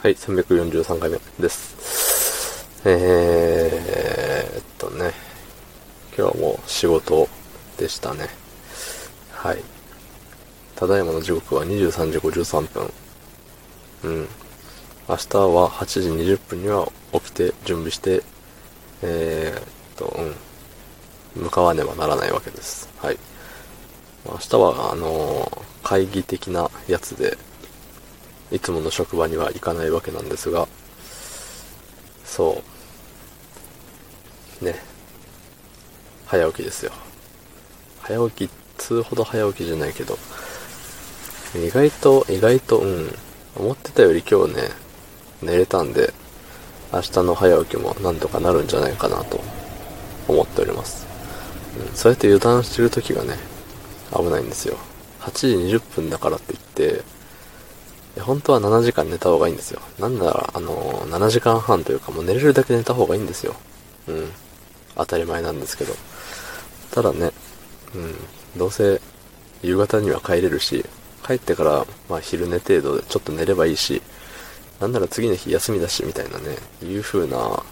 はい、343回目です。えーっとね、今日はもう仕事でしたね。はい。ただいまの時刻は23時53分。うん。明日は8時20分には起きて準備して、えーっと、うん。向かわねばならないわけです。はい。明日は、あのー会議的なやつで、いつもの職場には行かないわけなんですが、そう。ね。早起きですよ。早起き、通ほど早起きじゃないけど、意外と、意外と、うん、思ってたより今日ね、寝れたんで、明日の早起きもなんとかなるんじゃないかなと思っております。うん、そうやって油断してる時がね、危ないんですよ。8時20分だからって言って、いや本当は7時間寝た方がいいんですよ。なんなら、あのー、7時間半というかもう寝れるだけ寝た方がいいんですよ。うん。当たり前なんですけど。ただね、うん。どうせ、夕方には帰れるし、帰ってから、まあ昼寝程度でちょっと寝ればいいし、なんなら次の日休みだし、みたいなね、いう風な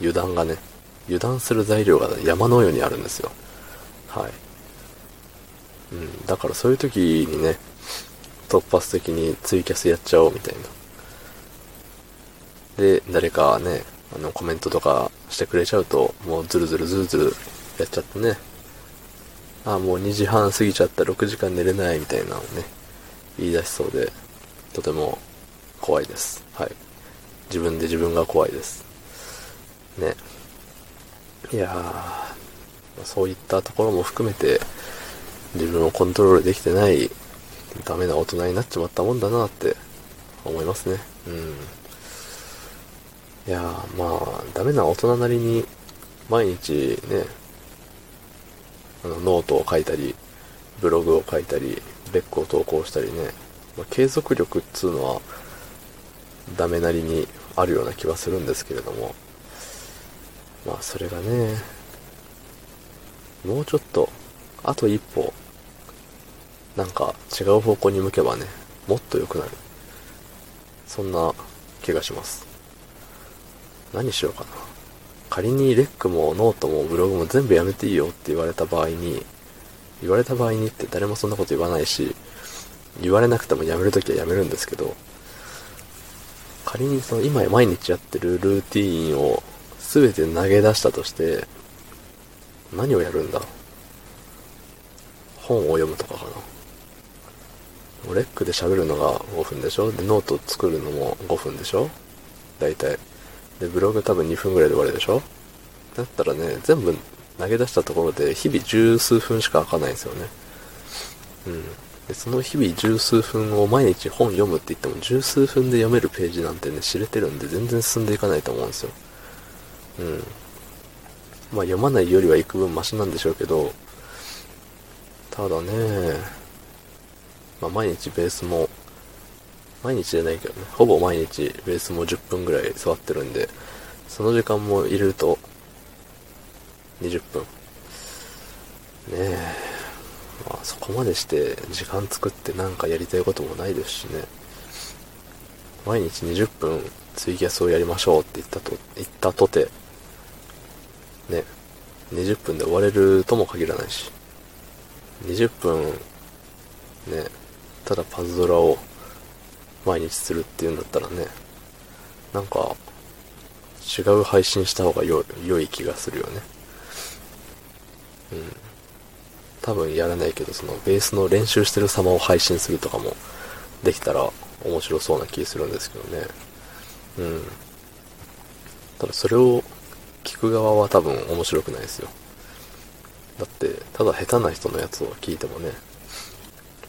油断がね、油断する材料が山のようにあるんですよ。はい。うん。だからそういう時にね、突発的にツイキャスやっちゃおうみたいな。で、誰かね、あの、コメントとかしてくれちゃうと、もうズルズルズルズルやっちゃってね。あ、もう2時半過ぎちゃった、6時間寝れないみたいなのをね、言い出しそうで、とても怖いです。はい。自分で自分が怖いです。ね。いやー、そういったところも含めて、自分をコントロールできてないダメな大人になっちまったもんだなって思いますね。うん。いや、まあ、ダメな大人なりに毎日ね、あのノートを書いたり、ブログを書いたり、レックを投稿したりね、まあ、継続力っつうのはダメなりにあるような気はするんですけれども、まあそれがね、もうちょっと、あと一歩、なんか違う方向に向けばね、もっと良くなる。そんな気がします。何しようかな。仮にレックもノートもブログも全部やめていいよって言われた場合に、言われた場合にって誰もそんなこと言わないし、言われなくてもやめるときはやめるんですけど、仮にその今毎日やってるルーティーンを全て投げ出したとして、何をやるんだ？本を読むとかかな。レックで喋るのが5分でしょ？で、ノート作るのも5分でしょ？大体。で、ブログ多分2分ぐらいで終わりでしょ？だったらね、全部投げ出したところで日々十数分しか開かないんですよね。うん。で、その日々十数分を毎日本読むって言っても十数分で読めるページなんてね、知れてるんで全然進んでいかないと思うんですよ。うん。まあ読まないよりは幾分マシなんでしょうけど、ただね、まあ毎日ベースも、毎日じゃないけどね、ほぼ毎日ベースも10分ぐらい座ってるんで、その時間も入れると、20分。ねえ、まあそこまでして時間作ってなんかやりたいこともないですしね。毎日20分ツイキャスをやりましょうって言ったと、言ったとて、ね、20分で終われるとも限らないし、20分、ね、ただパズドラを毎日するっていうんだったらね、なんか、違う配信した方が良い良い気がするよね。うん。多分やらないけど、そのベースの練習してる様を配信するとかもできたら面白そうな気するんですけどね。うん。ただそれを聞く側は多分面白くないですよ。だって、ただ下手な人のやつを聞いてもね、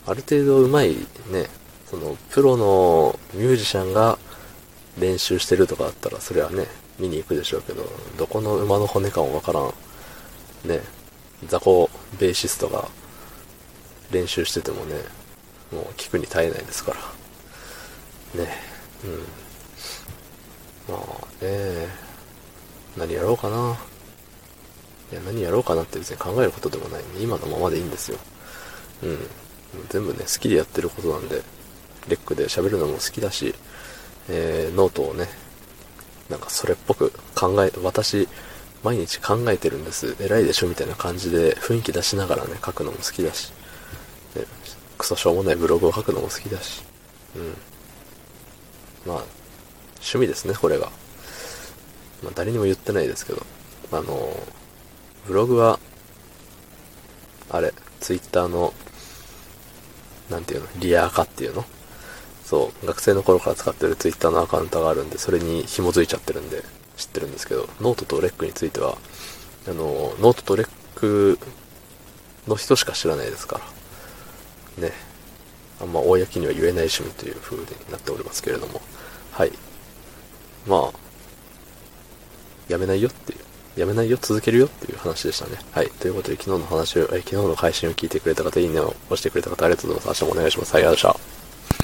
ある程度上手いね、その、プロのミュージシャンが練習してるとかだったら、それはね、見に行くでしょうけど、どこの馬の骨かもわからん、ね、雑魚ベーシストが練習しててもね、もう聞くに耐えないですから。ね、うん。まあね、何やろうかな。いや、何やろうかなって別に考えることでもない、ね。今のままでいいんですよ。うん。全部ね、好きでやってることなんで、レックで喋るのも好きだし、えー、ノートをね、なんかそれっぽく考え、私、毎日考えてるんです。偉いでしょみたいな感じで雰囲気出しながらね、書くのも好きだし、ね、クソしょうもないブログを書くのも好きだし、うん。まあ、趣味ですね、これが。まあ、誰にも言ってないですけど、あの、ブログは、あれ、ツイッターの、なんていうの、リア垢っていうの？そう、学生の頃から使ってるツイッターのアカウントがあるんで、それに紐づいちゃってるんで、知ってるんですけど、ノートとレックについては、あの、ノートとレックの人しか知らないですから。ね。あんま公には言えない趣味という風になっておりますけれども。はい。まあ、やめないよっていう。やめないよ、続けるよっていう話でしたね。はい。ということで、昨日の話を、え昨日の配信を聞いてくれた方、いいねを押してくれた方、ありがとうございます。明日もお願いします。はい、ありがとうございました。